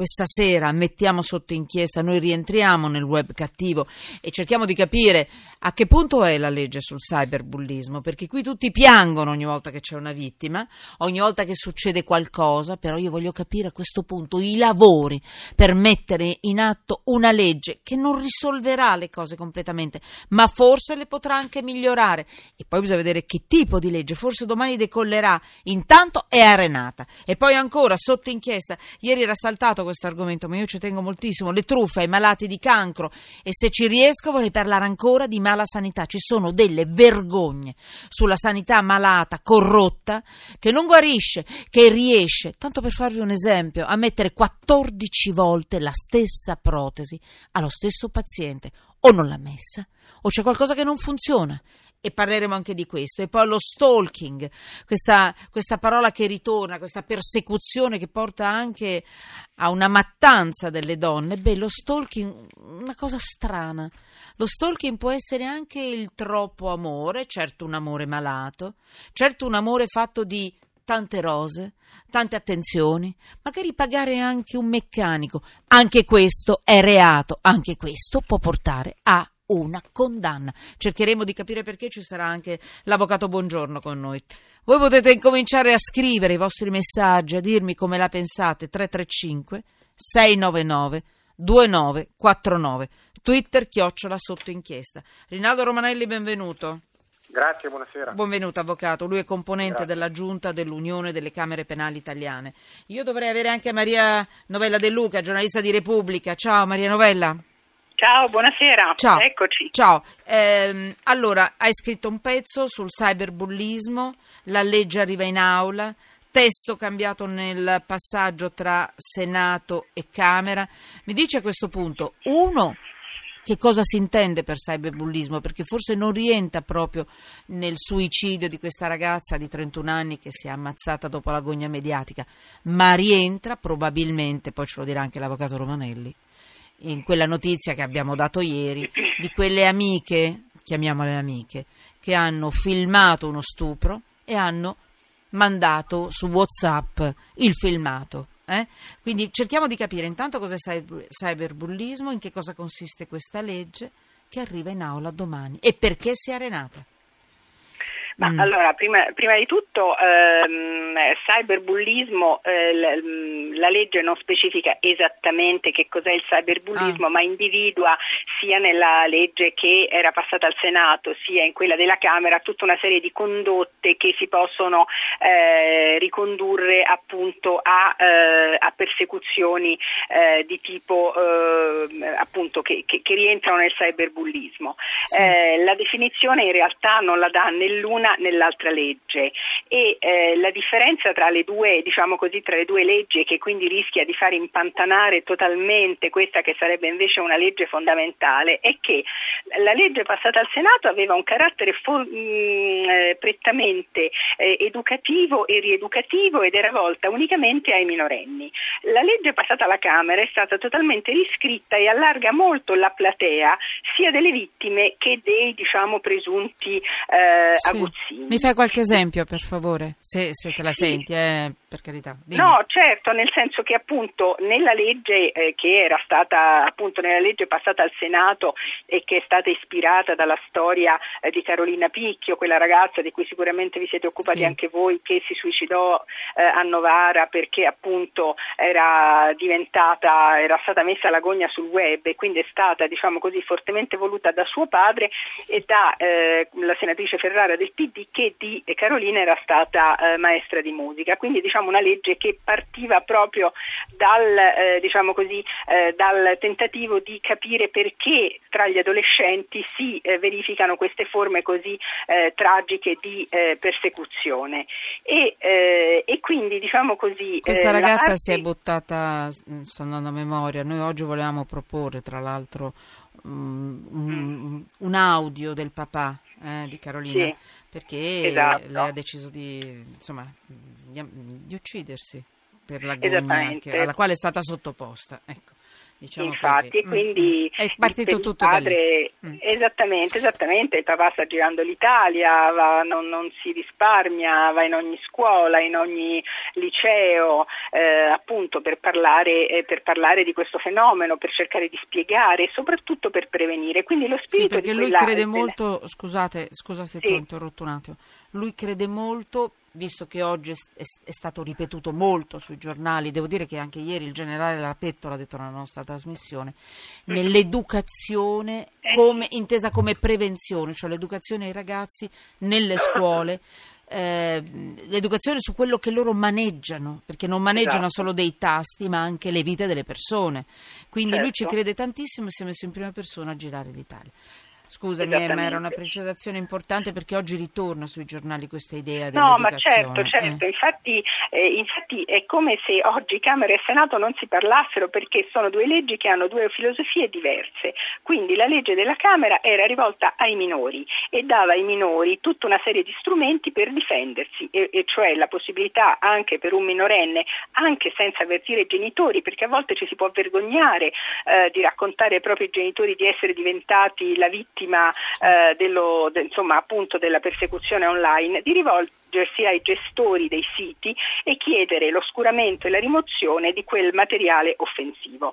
questa sera mettiamo sotto inchiesta, noi rientriamo nel web cattivo e cerchiamo di capire a che punto è la legge sul cyberbullismo, perché qui tutti piangono ogni volta che c'è una vittima, ogni volta che succede qualcosa, però io voglio capire a questo punto i lavori per mettere in atto una legge che non risolverà le cose completamente, ma forse le potrà anche migliorare. E poi bisogna vedere che tipo di legge, forse domani decollerà, intanto è arenata. E poi ancora sotto inchiesta, ieri era saltato questo argomento, ma io ci tengo moltissimo, le truffe ai malati di cancro e se ci riesco vorrei parlare ancora di mala sanità. Ci sono delle vergogne sulla sanità malata, corrotta, che non guarisce, che riesce, tanto per farvi un esempio, a mettere 14 volte la stessa protesi allo stesso paziente. O non l'ha messa, o c'è qualcosa che non funziona e parleremo anche di questo. E poi lo stalking, questa, questa, parola che ritorna, questa persecuzione che porta anche a una mattanza delle donne. Beh, lo stalking, una cosa strana. Lo stalking può essere anche il troppo amore, certo un amore malato, certo un amore fatto di tante rose, tante attenzioni, magari pagare anche un meccanico. Anche questo è reato, anche questo può portare a una condanna. Cercheremo di capire perché ci sarà anche l'avvocato Buongiorno con noi. Voi potete incominciare a scrivere i vostri messaggi, a dirmi come la pensate. 335 699 2949. Twitter chiocciola sotto inchiesta. Rinaldo Romanelli, benvenuto. Grazie, buonasera. Benvenuto avvocato, lui è componente Grazie. della giunta dell'Unione delle Camere Penali Italiane. Io dovrei avere anche Maria Novella De Luca, giornalista di Repubblica. Ciao Maria Novella. Ciao, buonasera. Ciao. Eccoci. Ciao. Eh, allora, hai scritto un pezzo sul cyberbullismo, la legge arriva in aula, testo cambiato nel passaggio tra Senato e Camera. Mi dice a questo punto, uno, che cosa si intende per cyberbullismo, perché forse non rientra proprio nel suicidio di questa ragazza di 31 anni che si è ammazzata dopo l'agonia mediatica, ma rientra probabilmente, poi ce lo dirà anche l'avvocato Romanelli, in quella notizia che abbiamo dato ieri di quelle amiche, chiamiamole amiche, che hanno filmato uno stupro e hanno mandato su WhatsApp il filmato. Eh? Quindi cerchiamo di capire intanto cos'è cyberbullismo, in che cosa consiste questa legge che arriva in aula domani e perché si è arenata. Ma mm. allora, prima, prima, di tutto, ehm, cyberbullismo, eh, la, mm, la, legge non specifica esattamente che cos'è il cyberbullismo, ah. ma individua sia nella legge che era passata al Senato, sia in quella della Camera, tutta una serie di condotte che si possono eh, ricondurre appunto a, eh, a persecuzioni eh, di tipo eh, appunto che, che, che, rientrano nel cyberbullismo. Sì. Eh, la definizione in realtà non la dà né l'una nell'altra legge e eh, la differenza tra le due, diciamo così, tra le due leggi che quindi rischia di far impantanare totalmente questa che sarebbe invece una legge fondamentale è che la legge passata al Senato aveva un carattere fo- mh, mm, eh, prettamente eh, educativo e rieducativo ed era volta unicamente ai minorenni. La legge passata alla Camera è stata totalmente riscritta e allarga molto la platea sia delle vittime che dei diciamo presunti eh, sì. aguzzini Mazzini. Mi fai qualche esempio, per favore, se, se te la sì. senti, eh, per carità. Dimmi. No, certo, nel senso che appunto nella legge eh, che era stata appunto nella legge passata al Senato e che è stata ispirata dalla storia eh, di Carolina Picchio, quella ragazza di cui sicuramente vi siete occupati sì. anche voi, che si suicidò eh, a Novara perché appunto era diventata, era stata messa l'agonia sul web e quindi è stata, diciamo così, fortemente voluta da suo padre e da eh, la senatrice Ferrara del PD di che di Carolina era stata eh, maestra di musica, quindi diciamo una legge che partiva proprio dal, eh, diciamo così, eh, dal, tentativo di capire perché tra gli adolescenti si eh, verificano queste forme così eh, tragiche di eh, persecuzione. E, e, quindi diciamo così... Questa ragazza parte... si è buttata, mm, sto andando a memoria, noi oggi volevamo proporre tra l'altro um, un, mm. un audio del papà eh, di Carolina, sì, perché esatto. lei ha deciso di, insomma, di, di uccidersi per l'agonia alla quale è stata sottoposta. Ecco. Diciamo Infatti, e mm, quindi mm. è partito tutto padre, mm. esattamente, esattamente, il papà sta girando l'Italia, va, non, non, si risparmia, va in ogni scuola, in ogni liceo, eh, appunto per parlare, eh, per parlare, di questo fenomeno, per cercare di spiegare e soprattutto per prevenire. Quindi lo spirito sì, perché lui crede molto, scusate, scusate sì. ti ho interrotto un attimo, lui crede molto visto che oggi è, è, stato ripetuto molto sui giornali, devo dire che anche ieri il generale Rapetto l'ha detto nella nostra trasmissione, nell'educazione come, intesa come prevenzione, cioè l'educazione ai ragazzi nelle scuole. Eh, l'educazione su quello che loro maneggiano, perché non maneggiano esatto. solo dei tasti, ma anche le vite delle persone. Quindi certo. lui ci certo. crede tantissimo e si è messo in prima persona a girare l'Italia. Scusami, eh, ma era una precisazione importante perché oggi ritorna sui giornali questa idea No, ma certo, certo. Eh. Infatti, eh, infatti, è come se oggi Camera e Senato non si parlassero perché sono due leggi che hanno due filosofie diverse. Quindi la legge della Camera era rivolta ai minori e dava ai minori tutta una serie di strumenti per difendersi, e, e cioè la possibilità anche per un minorenne, anche senza avvertire i genitori, perché a volte ci si può vergognare eh, di raccontare ai propri genitori di essere diventati la vittima vittima eh, dello, de, insomma, appunto della persecuzione online, di rivolgersi ai gestori dei siti e chiedere l'oscuramento e la rimozione di quel materiale offensivo.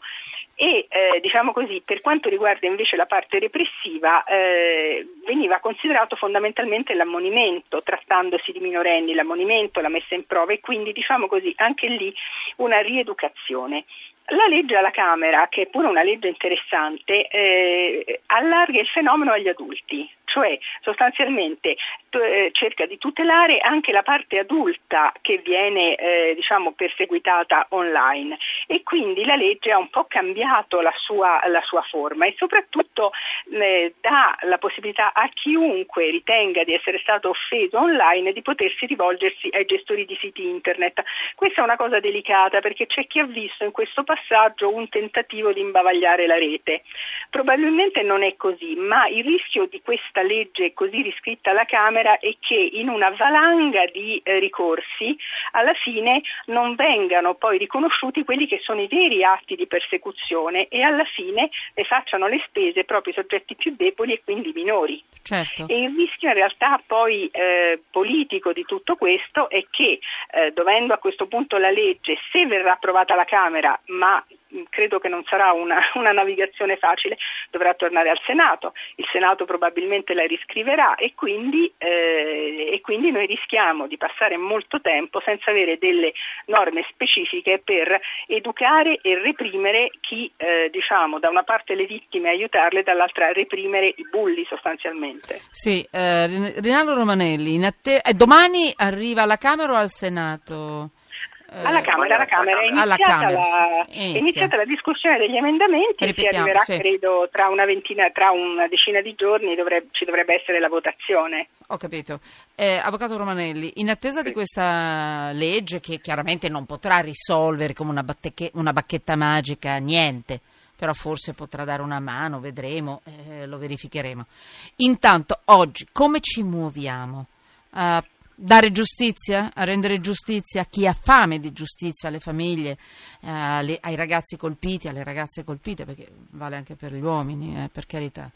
E eh, diciamo così, per quanto riguarda invece la parte repressiva, eh, veniva considerato fondamentalmente l'ammonimento, trattandosi di minorenni, l'ammonimento, la messa in prova e quindi diciamo così anche lì una rieducazione. La legge alla Camera, che è pure una legge interessante, eh, allarga il fenomeno agli adulti, cioè sostanzialmente eh, cerca di tutelare anche la parte adulta che viene eh, diciamo, perseguitata online e quindi la legge ha un po' cambiato la sua, la sua forma e soprattutto eh, dà la possibilità a chiunque ritenga di essere stato offeso online di potersi rivolgersi ai gestori di siti internet. Questa è una cosa delicata perché c'è chi ha visto in questo passaggio un tentativo di imbavagliare la rete. Probabilmente non è così, ma il rischio di questa legge così riscritta alla Camera è che in una valanga di eh, ricorsi alla fine non vengano poi riconosciuti quelli che sono i veri atti di persecuzione e alla fine ne facciano le spese proprio i soggetti più deboli e quindi minori. Certo. E il rischio in realtà poi eh, politico di tutto questo è che eh, dovendo a questo punto la legge, se verrà approvata alla Camera, ma credo che non sarà una, una, navigazione facile, dovrà tornare al Senato, il Senato probabilmente la riscriverà e quindi, eh, e quindi, noi rischiamo di passare molto tempo senza avere delle norme specifiche per educare e reprimere chi eh, diciamo da una parte le vittime aiutarle, dall'altra reprimere i bulli sostanzialmente. Sì, eh, Rinaldo Romanelli, atte- eh, domani arriva alla Camera o al Senato? Alla Camera, alla Camera. È, iniziata Camera. La, è iniziata la discussione degli emendamenti e si arriverà, sì. credo, tra una ventina, tra una decina di giorni dovrebbe, ci dovrebbe essere la votazione. Ho capito. Eh, Avvocato Romanelli, in attesa sì. di questa legge che chiaramente non potrà risolvere come una, bacche, una bacchetta magica niente, però forse potrà dare una mano, vedremo, eh, lo verificheremo. Intanto, oggi, come ci muoviamo? Uh, dare giustizia, a rendere giustizia a chi ha fame di giustizia, alle famiglie, eh, alle, ai ragazzi colpiti, alle ragazze colpite, perché vale anche per gli uomini, eh, per carità.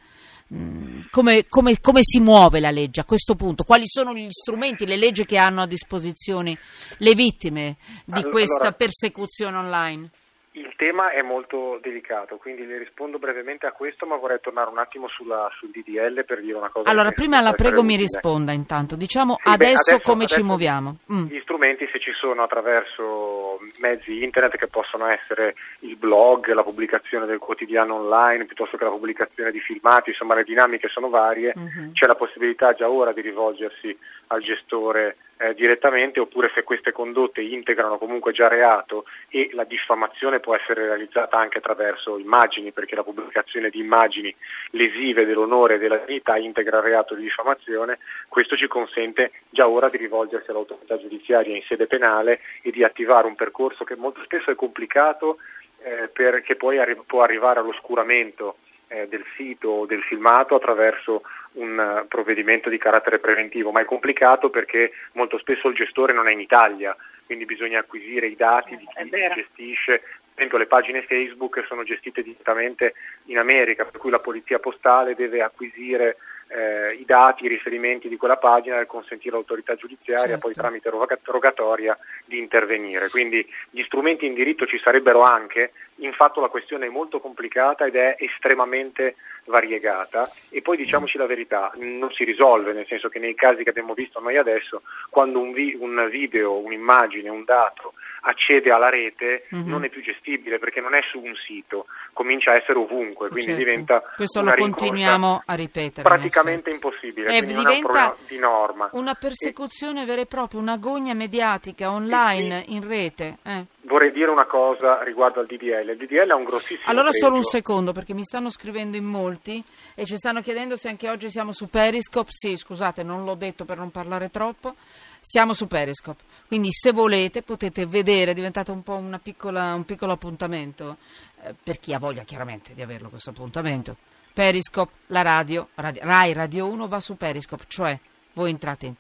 Mm, come, come, come, si muove la legge a questo punto? Quali sono gli strumenti, le leggi che hanno a disposizione le vittime di questa persecuzione online? Il tema è molto delicato, quindi le rispondo brevemente a questo, ma vorrei tornare un attimo sulla, sul DDL per dire una cosa. Allora, prima la prego mi risponda intanto. Diciamo sì, adesso, beh, adesso, come adesso ci muoviamo. Mm. Gli strumenti, se ci sono attraverso mezzi internet che possono essere il blog, la pubblicazione del quotidiano online, piuttosto che la pubblicazione di filmati, insomma le dinamiche sono varie, mm-hmm. c'è la possibilità già ora di rivolgersi al gestore eh, direttamente oppure se queste condotte integrano comunque già reato e la diffamazione può essere realizzata anche attraverso immagini perché la pubblicazione di immagini lesive dell'onore e della dignità integra il reato di diffamazione, questo ci consente già ora di rivolgersi all'autorità giudiziaria in sede penale e di attivare un percorso che molto spesso è complicato eh, perché poi arri- può arrivare all'oscuramento eh, del sito o del filmato attraverso un uh, provvedimento di carattere preventivo, ma è complicato perché molto spesso il gestore non è in Italia, quindi bisogna acquisire i dati di chi gestisce esempio le pagine Facebook sono gestite direttamente in America, per cui la polizia postale deve acquisire eh, i dati, i riferimenti di quella pagina e consentire all'autorità giudiziaria certo. poi tramite rogatoria di intervenire. Quindi gli strumenti in diritto ci sarebbero anche, infatti la questione è molto complicata ed è estremamente variegata e poi diciamoci la verità, non si risolve, nel senso che nei casi che abbiamo visto noi adesso, quando un, vi- un video, un'immagine, un dato accede alla rete mm-hmm. non è più gestibile perché non è su un sito, comincia a essere ovunque, quindi certo. diventa Questo lo continuiamo a ripetere. Praticamente impossibile, eh, diventa di norma. Una persecuzione e... vera e propria, una gogna mediatica online in rete. Eh. Vorrei dire una cosa riguardo al DDL. Il DDL ha un grossissimo Allora pregio. solo un secondo perché mi stanno scrivendo in molti e ci stanno chiedendo se anche oggi siamo su Periscope. Sì, scusate, non l'ho detto per non parlare troppo. Siamo su Periscope, quindi se volete potete vedere, è diventato un po' piccola, un piccolo appuntamento, eh, per chi ha voglia chiaramente di averlo questo appuntamento. Periscope, la radio, radio, Rai Radio 1 va su Periscope, cioè voi entrate in,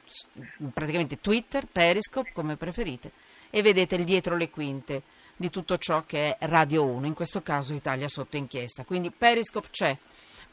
in praticamente Twitter, Periscope, come preferite, e vedete il dietro le quinte di tutto ciò che è Radio 1, in questo caso Italia sotto inchiesta. Quindi Periscope c'è.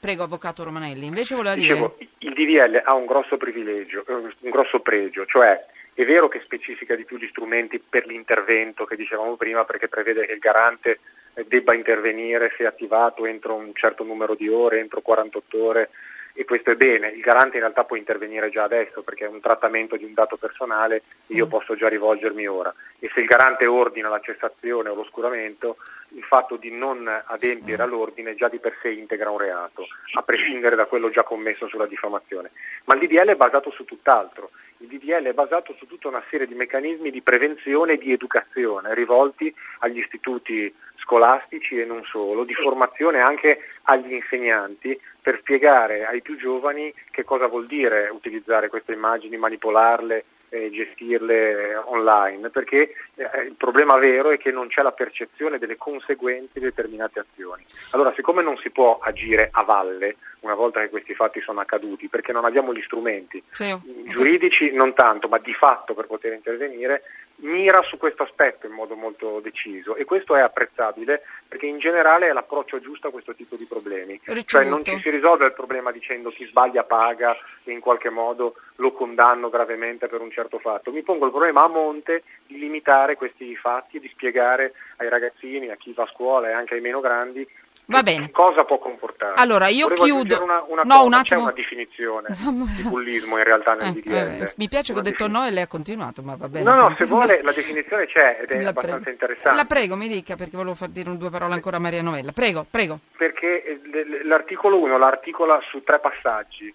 Prego, Avvocato Romanelli. Invece voleva Dicevo, dire... il DDL ha un grosso privilegio, eh, un grosso pregio, cioè è vero che specifica di più gli strumenti per l'intervento che dicevamo prima perché prevede che il garante eh, debba intervenire se attivato entro un certo numero di ore, entro 48 ore e questo è bene, il garante in realtà può intervenire già adesso perché è un trattamento di un dato personale sì. io posso già rivolgermi ora e se il garante ordina la cessazione o l'oscuramento il fatto di non adempiere all'ordine già di per sé integra un reato, a prescindere da quello già commesso sulla diffamazione. Ma il DDL è basato su tutt'altro, il DDL è basato su tutta una serie di meccanismi di prevenzione e di educazione rivolti agli istituti scolastici e non solo, di formazione anche agli insegnanti per spiegare ai più giovani che cosa vuol dire utilizzare queste immagini, manipolarle eh, gestirle online, perché eh, il problema vero è che non c'è la percezione delle conseguenze di determinate azioni. Allora, siccome non si può agire a valle una volta che questi fatti sono accaduti, perché non abbiamo gli strumenti sì. giuridici, non tanto, ma di fatto per poter intervenire, mira su questo aspetto in modo molto deciso e questo è apprezzabile perché in generale è l'approccio giusto a questo tipo di problemi. Ricevuto. Cioè non ci si risolve il problema dicendo chi sbaglia paga e in qualche modo lo condanno gravemente per un certo fatto. Mi pongo il problema a monte di limitare questi fatti e di spiegare ai ragazzini, a chi va a scuola e anche ai meno grandi Va bene. Cosa può comportare? Allora, io Volevo chiudo. Una, una no, cosa. un attimo. C'è una definizione di bullismo in realtà nel eh, DDL. Eh, mi piace che ho detto no e lei ha continuato, ma va bene. No, no, se vuole la definizione c'è ed è la abbastanza prego. interessante. La prego, mi dica, perché volevo far dire due parole ancora a Maria Novella. Prego, prego. Perché eh, l'articolo 1 l'articola su tre passaggi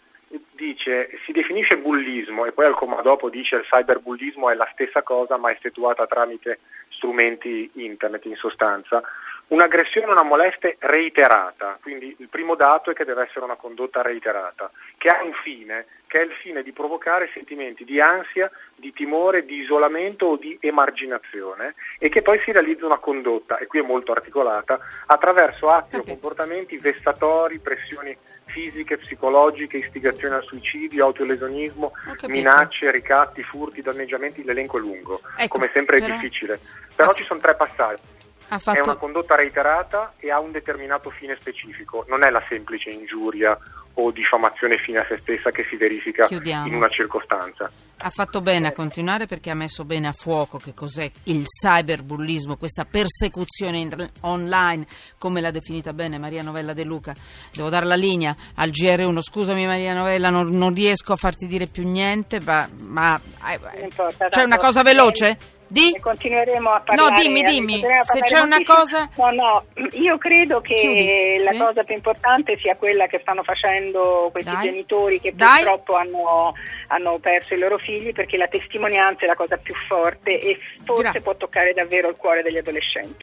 dice si definisce bullismo e poi al comma dopo dice il cyberbullismo è la stessa cosa ma effettuata tramite strumenti internet in sostanza Un'aggressione o una molestia reiterata, quindi il primo dato è che deve essere una condotta reiterata, che ha un fine, che è il fine di provocare sentimenti di ansia, di timore, di isolamento o di emarginazione e che poi si realizza una condotta, e qui è molto articolata, attraverso atti o comportamenti vessatori, pressioni fisiche, psicologiche, istigazione al suicidio, autolesionismo, minacce, ricatti, furti, danneggiamenti, l'elenco è lungo, ecco, come sempre è però... difficile. Però ci sono tre passaggi. Fatto... È una condotta reiterata e ha un determinato fine specifico, non è la semplice ingiuria o diffamazione fine a se stessa che si verifica Chiudiamo. in una circostanza. Ha fatto bene a continuare perché ha messo bene a fuoco che cos'è il cyberbullismo, questa persecuzione in, online, come l'ha definita bene Maria Novella De Luca. Devo dare la linea al GR1, scusami Maria Novella, non, non riesco a farti dire più niente, ma, ma eh, c'è una cosa veloce? Di? E continueremo a parlare. No, dimmi, dimmi, se c'è una cosa... No, no, io credo che Chiudi. la sì. cosa più importante sia quella che stanno facendo questi Dai. genitori che Dai. purtroppo hanno, hanno, perso i loro figli perché la testimonianza è la cosa più forte e forse Grazie. può toccare davvero il cuore degli adolescenti.